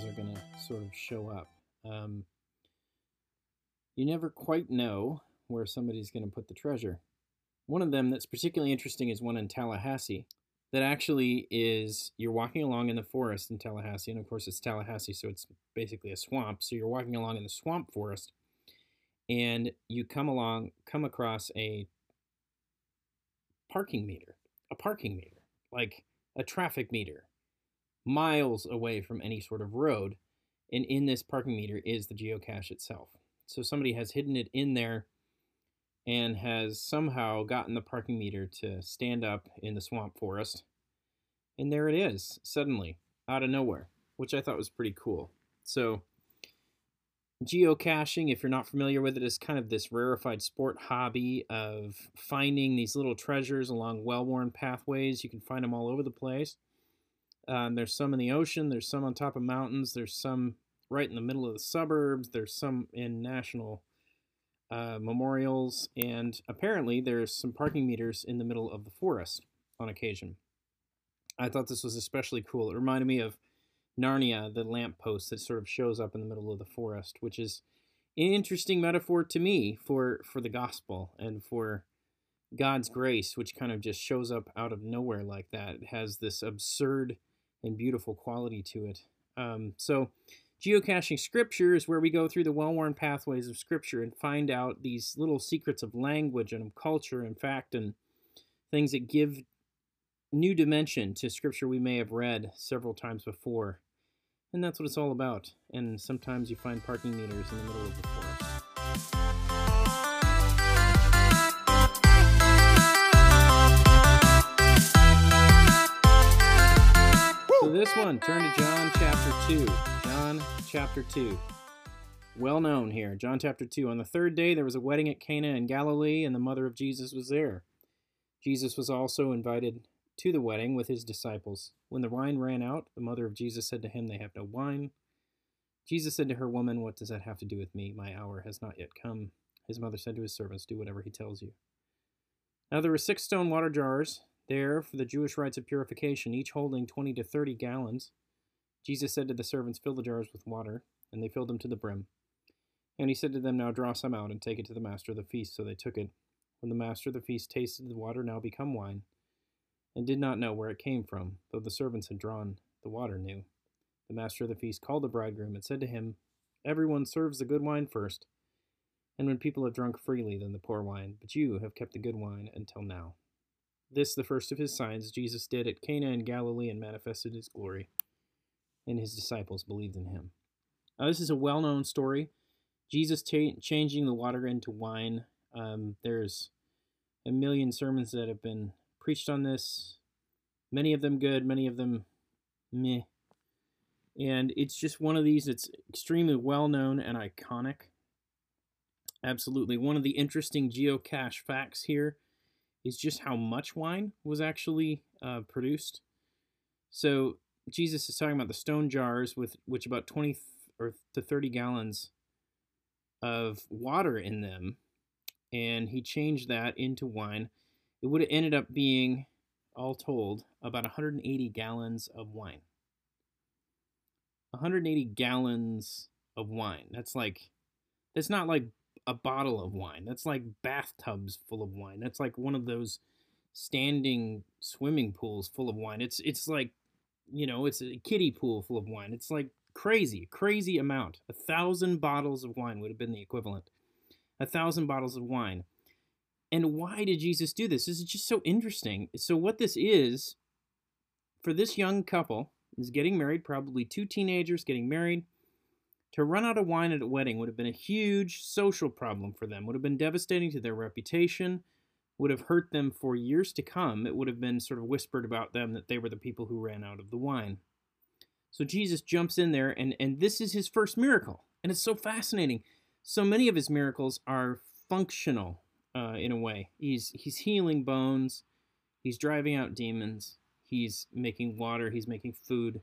are going to sort of show up. Um, you never quite know where somebody's going to put the treasure. One of them that's particularly interesting is one in Tallahassee. That actually is you're walking along in the forest in Tallahassee, and of course it's Tallahassee, so it's basically a swamp. So you're walking along in the swamp forest, and you come along, come across a parking meter, a parking meter, like a traffic meter, miles away from any sort of road. And in this parking meter is the geocache itself. So somebody has hidden it in there and has somehow gotten the parking meter to stand up in the swamp forest. And there it is, suddenly, out of nowhere, which I thought was pretty cool. So, geocaching, if you're not familiar with it, is kind of this rarefied sport hobby of finding these little treasures along well worn pathways. You can find them all over the place. Um, there's some in the ocean, there's some on top of mountains, there's some right in the middle of the suburbs, there's some in national uh, memorials, and apparently there's some parking meters in the middle of the forest on occasion. I thought this was especially cool. It reminded me of Narnia, the lamppost that sort of shows up in the middle of the forest, which is an interesting metaphor to me for for the gospel and for God's grace, which kind of just shows up out of nowhere like that. It has this absurd and beautiful quality to it. Um, so Geocaching scripture is where we go through the well worn pathways of scripture and find out these little secrets of language and of culture and fact and things that give new dimension to scripture we may have read several times before. And that's what it's all about. And sometimes you find parking meters in the middle of the forest. This one, turn to John chapter 2. John chapter 2. Well known here. John chapter 2. On the third day there was a wedding at Cana in Galilee, and the mother of Jesus was there. Jesus was also invited to the wedding with his disciples. When the wine ran out, the mother of Jesus said to him, They have no wine. Jesus said to her, Woman, what does that have to do with me? My hour has not yet come. His mother said to his servants, Do whatever he tells you. Now there were six stone water jars there for the Jewish rites of purification, each holding 20 to 30 gallons. Jesus said to the servants, Fill the jars with water, and they filled them to the brim. And he said to them, Now draw some out and take it to the master of the feast. So they took it. When the master of the feast tasted the water now become wine, and did not know where it came from, though the servants had drawn the water knew. The master of the feast called the bridegroom and said to him, Everyone serves the good wine first, and when people have drunk freely, then the poor wine, but you have kept the good wine until now. This, the first of his signs, Jesus did at Cana in Galilee and manifested his glory, and his disciples believed in him. Now, this is a well known story. Jesus ta- changing the water into wine. Um, there's a million sermons that have been preached on this, many of them good, many of them meh. And it's just one of these that's extremely well known and iconic. Absolutely. One of the interesting geocache facts here is just how much wine was actually uh, produced. So Jesus is talking about the stone jars with which about 20 or to 30 gallons of water in them, and he changed that into wine. It would have ended up being, all told, about 180 gallons of wine. 180 gallons of wine. That's like, that's not like a bottle of wine. That's like bathtubs full of wine. That's like one of those standing swimming pools full of wine. It's it's like, you know, it's a kiddie pool full of wine. It's like crazy, crazy amount. A thousand bottles of wine would have been the equivalent. A thousand bottles of wine. And why did Jesus do this? This is just so interesting. So what this is for this young couple is getting married, probably two teenagers getting married to run out of wine at a wedding would have been a huge social problem for them, would have been devastating to their reputation, would have hurt them for years to come. It would have been sort of whispered about them that they were the people who ran out of the wine. So Jesus jumps in there, and, and this is his first miracle. And it's so fascinating. So many of his miracles are functional uh, in a way. He's, he's healing bones, he's driving out demons, he's making water, he's making food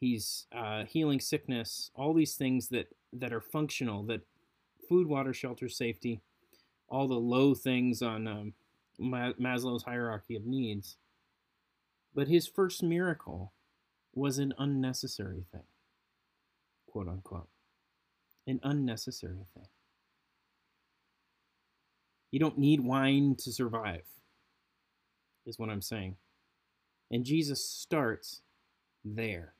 he's uh, healing sickness all these things that that are functional that food water shelter safety all the low things on um, maslow's hierarchy of needs but his first miracle was an unnecessary thing quote unquote. An unnecessary thing. You don't need wine to survive, is what I'm saying. And Jesus starts there.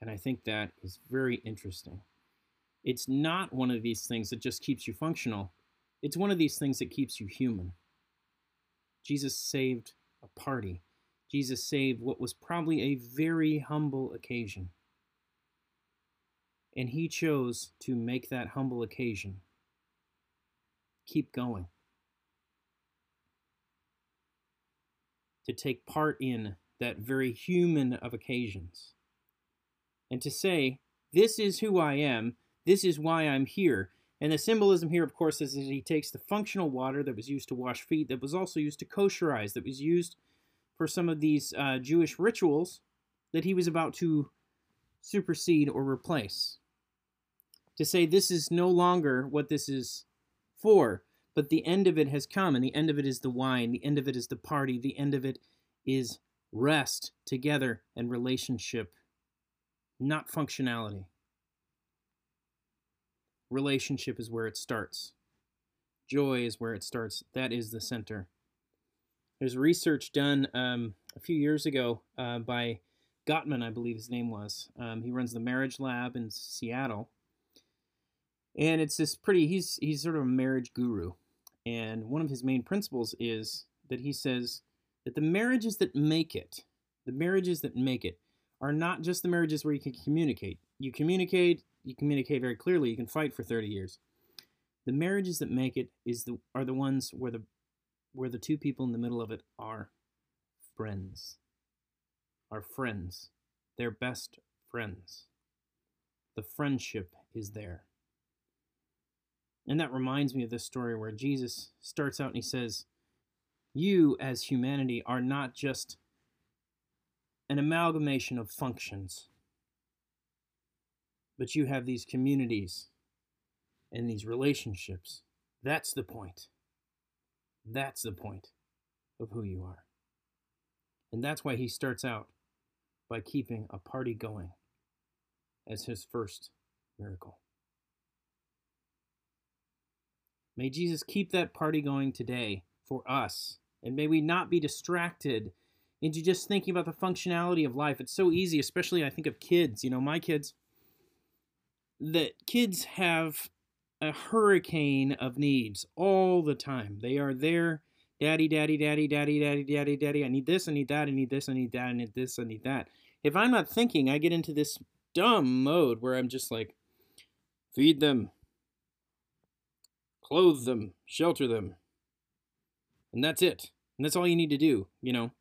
And I think that is very interesting. It's not one of these things that just keeps you functional, it's one of these things that keeps you human. Jesus saved a party. Jesus saved what was probably a very humble occasion. And he chose to make that humble occasion keep going. To take part in that very human of occasions. And to say, This is who I am, this is why I'm here. And the symbolism here, of course, is that he takes the functional water that was used to wash feet, that was also used to kosherize, that was used for some of these uh, Jewish rituals that he was about to supersede or replace. To say this is no longer what this is for, but the end of it has come, and the end of it is the wine, the end of it is the party, the end of it is rest together and relationship, not functionality. Relationship is where it starts. Joy is where it starts. That is the center. There's research done um, a few years ago uh, by Gottman, I believe his name was. Um, he runs the Marriage Lab in Seattle, and it's this pretty. He's he's sort of a marriage guru, and one of his main principles is that he says that the marriages that make it, the marriages that make it, are not just the marriages where you can communicate. You communicate, you communicate very clearly. You can fight for 30 years. The marriages that make it is the are the ones where the where the two people in the middle of it are friends. Are friends. They're best friends. The friendship is there. And that reminds me of this story where Jesus starts out and he says, You, as humanity, are not just an amalgamation of functions, but you have these communities and these relationships. That's the point. That's the point of who you are. And that's why he starts out by keeping a party going as his first miracle. May Jesus keep that party going today for us. And may we not be distracted into just thinking about the functionality of life. It's so easy, especially I think of kids. You know, my kids, that kids have a hurricane of needs all the time. They are there, daddy, daddy, daddy, daddy, daddy, daddy, daddy. I need this, I need that, I need this, I need that, I need this, I need that. If I'm not thinking, I get into this dumb mode where I'm just like, feed them, clothe them, shelter them. And that's it. And that's all you need to do, you know.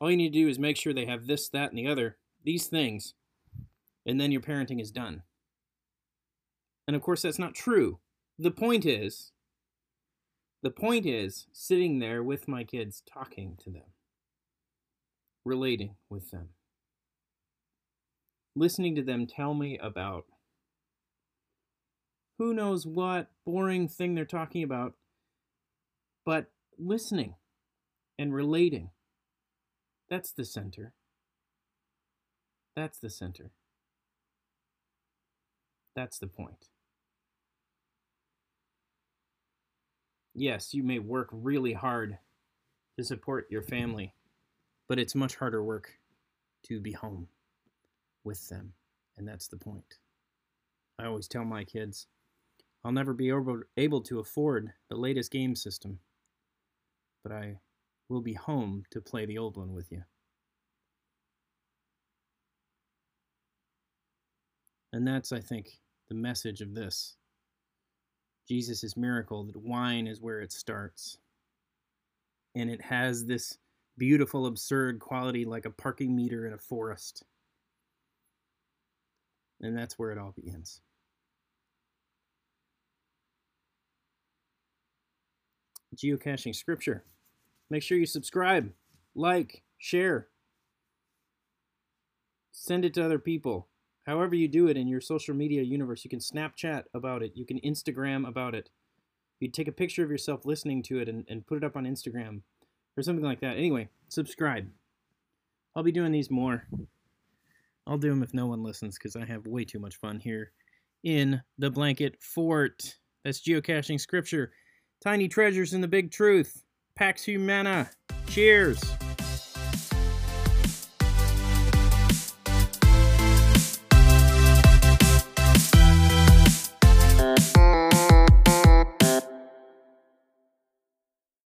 All you need to do is make sure they have this, that, and the other, these things, and then your parenting is done. And of course, that's not true. The point is, the point is sitting there with my kids, talking to them, relating with them, listening to them tell me about who knows what boring thing they're talking about, but listening and relating. That's the center. That's the center. That's the point. yes, you may work really hard to support your family, but it's much harder work to be home with them. And that's the point. I always tell my kids, I'll never be able to afford the latest game system, but I will be home to play the old one with you. And that's, I think, the message of this. Jesus' miracle that wine is where it starts. And it has this beautiful, absurd quality like a parking meter in a forest. And that's where it all begins. Geocaching scripture. Make sure you subscribe, like, share, send it to other people however you do it in your social media universe. You can Snapchat about it, you can Instagram about it. You take a picture of yourself listening to it and, and put it up on Instagram or something like that. Anyway, subscribe. I'll be doing these more. I'll do them if no one listens because I have way too much fun here in the blanket fort. That's geocaching scripture. Tiny treasures in the big truth. Pax Humana. Cheers.